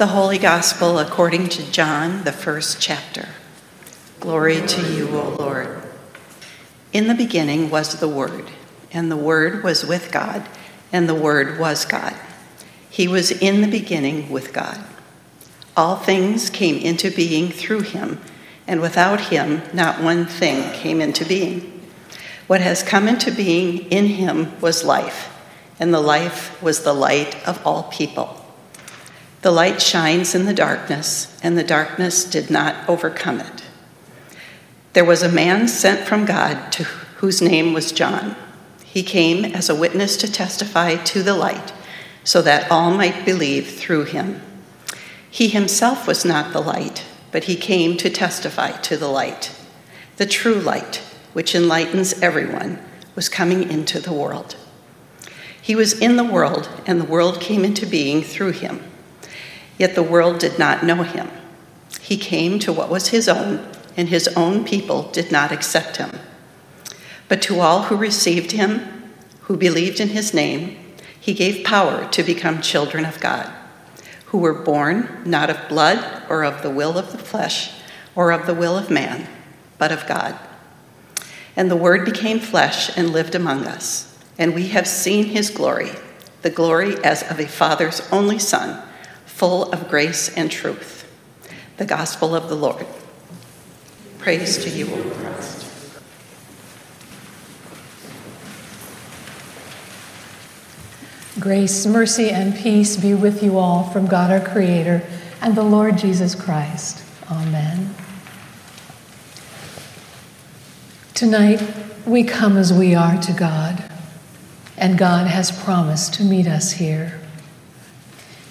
The Holy Gospel according to John, the first chapter. Glory to you, O Lord. In the beginning was the Word, and the Word was with God, and the Word was God. He was in the beginning with God. All things came into being through him, and without him, not one thing came into being. What has come into being in him was life, and the life was the light of all people. The light shines in the darkness, and the darkness did not overcome it. There was a man sent from God to whose name was John. He came as a witness to testify to the light, so that all might believe through him. He himself was not the light, but he came to testify to the light. The true light, which enlightens everyone, was coming into the world. He was in the world, and the world came into being through him Yet the world did not know him. He came to what was his own, and his own people did not accept him. But to all who received him, who believed in his name, he gave power to become children of God, who were born not of blood or of the will of the flesh or of the will of man, but of God. And the Word became flesh and lived among us, and we have seen his glory, the glory as of a Father's only Son full of grace and truth. The gospel of the Lord. Praise to you, O Christ. Grace, mercy, and peace be with you all from God our Creator and the Lord Jesus Christ. Amen. Tonight, we come as we are to God, and God has promised to meet us here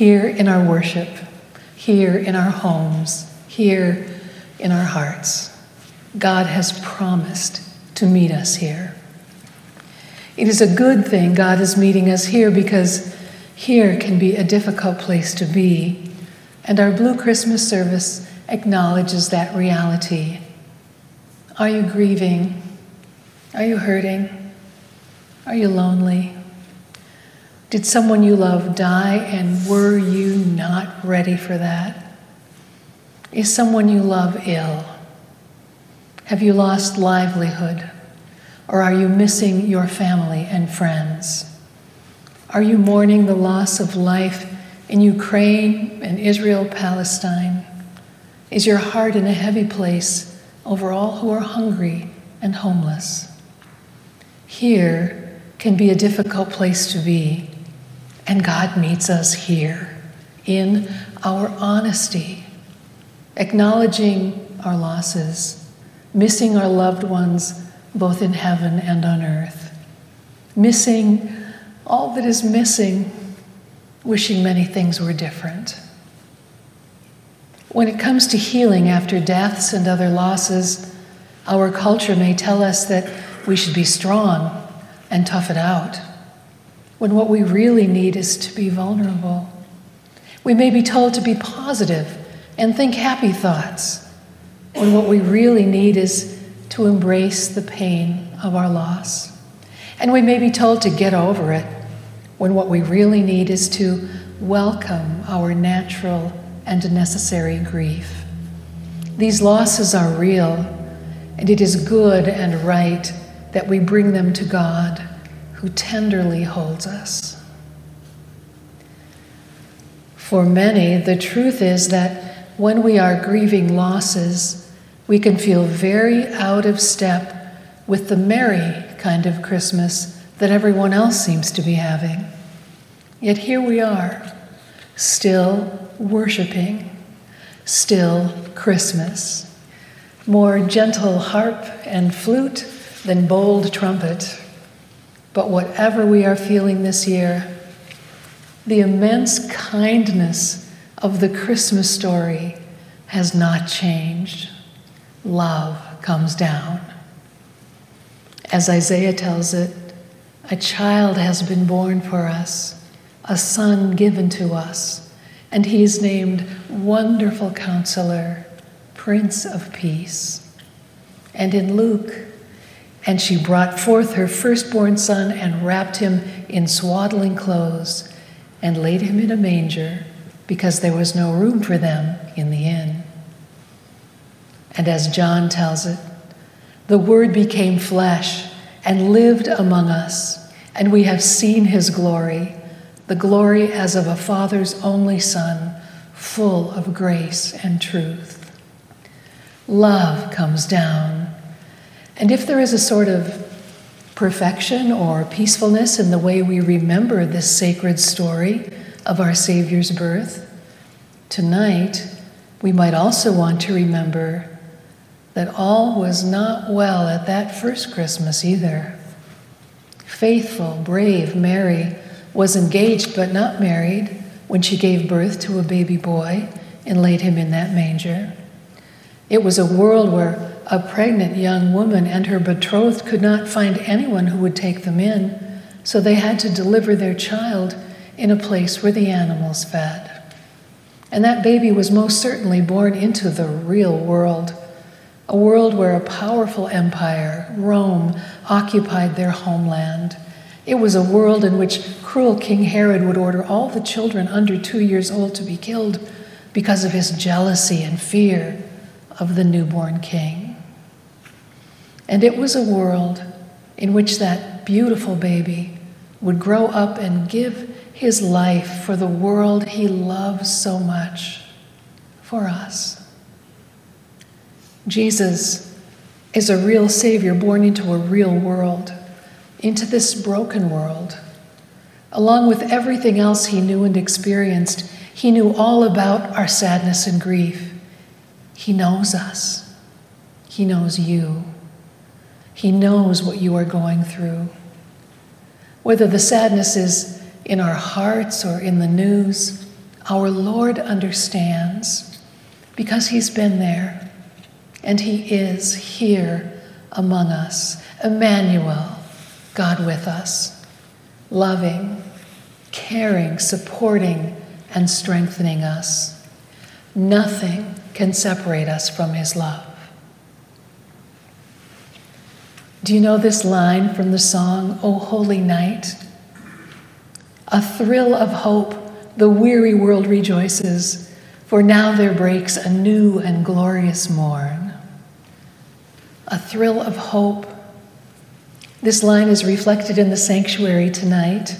here in our worship, here in our homes, here in our hearts. God has promised to meet us here. It is a good thing God is meeting us here because here can be a difficult place to be, and our Blue Christmas service acknowledges that reality. Are you grieving? Are you hurting? Are you lonely? Did someone you love die and were you not ready for that? Is someone you love ill? Have you lost livelihood? Or are you missing your family and friends? Are you mourning the loss of life in Ukraine and Israel, Palestine? Is your heart in a heavy place over all who are hungry and homeless? Here can be a difficult place to be and God meets us here in our honesty, acknowledging our losses, missing our loved ones both in heaven and on earth, missing all that is missing, wishing many things were different. When it comes to healing after deaths and other losses, our culture may tell us that we should be strong and tough it out when what we really need is to be vulnerable. We may be told to be positive and think happy thoughts, when what we really need is to embrace the pain of our loss. And we may be told to get over it, when what we really need is to welcome our natural and necessary grief. These losses are real, and it is good and right that we bring them to God who tenderly holds us. For many, the truth is that when we are grieving losses, we can feel very out of step with the merry kind of Christmas that everyone else seems to be having. Yet here we are, still worshiping, still Christmas. More gentle harp and flute than bold trumpet but whatever we are feeling this year, the immense kindness of the Christmas story has not changed. Love comes down. As Isaiah tells it, a child has been born for us, a son given to us, and he is named Wonderful Counselor, Prince of Peace. And in Luke, and she brought forth her firstborn son and wrapped him in swaddling clothes and laid him in a manger because there was no room for them in the inn. And as John tells it, the Word became flesh and lived among us, and we have seen his glory, the glory as of a Father's only Son, full of grace and truth. Love comes down. And if there is a sort of perfection or peacefulness in the way we remember this sacred story of our Savior's birth, tonight we might also want to remember that all was not well at that first Christmas either. Faithful, brave Mary was engaged but not married when she gave birth to a baby boy and laid him in that manger. It was a world where a pregnant young woman and her betrothed could not find anyone who would take them in, so they had to deliver their child in a place where the animals fed. And that baby was most certainly born into the real world, a world where a powerful empire, Rome, occupied their homeland. It was a world in which cruel King Herod would order all the children under two years old to be killed because of his jealousy and fear of the newborn king. And it was a world in which that beautiful baby would grow up and give his life for the world he loves so much, for us. Jesus is a real Savior born into a real world, into this broken world. Along with everything else he knew and experienced, he knew all about our sadness and grief. He knows us, He knows you. He knows what you are going through. Whether the sadness is in our hearts or in the news, our Lord understands because He's been there and He is here among us. Emmanuel, God with us, loving, caring, supporting, and strengthening us. Nothing can separate us from His love. Do you know this line from the song, O Holy Night? A thrill of hope, the weary world rejoices, for now there breaks a new and glorious morn. A thrill of hope. This line is reflected in the sanctuary tonight.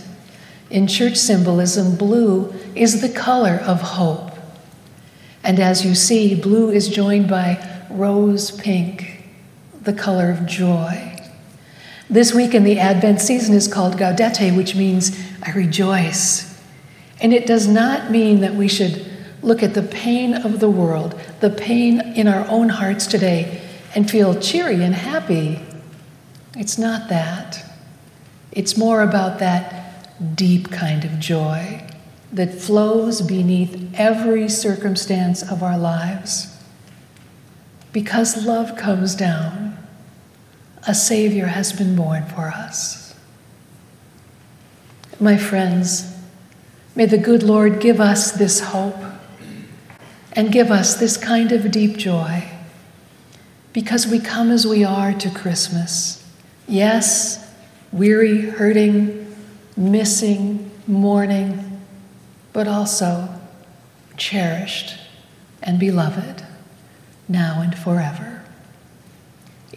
In church symbolism, blue is the color of hope. And as you see, blue is joined by rose pink, the color of joy. This week in the Advent season is called Gaudete, which means I rejoice. And it does not mean that we should look at the pain of the world, the pain in our own hearts today, and feel cheery and happy. It's not that. It's more about that deep kind of joy that flows beneath every circumstance of our lives. Because love comes down a Savior has been born for us. My friends, may the good Lord give us this hope and give us this kind of deep joy because we come as we are to Christmas. Yes, weary, hurting, missing, mourning, but also cherished and beloved now and forever.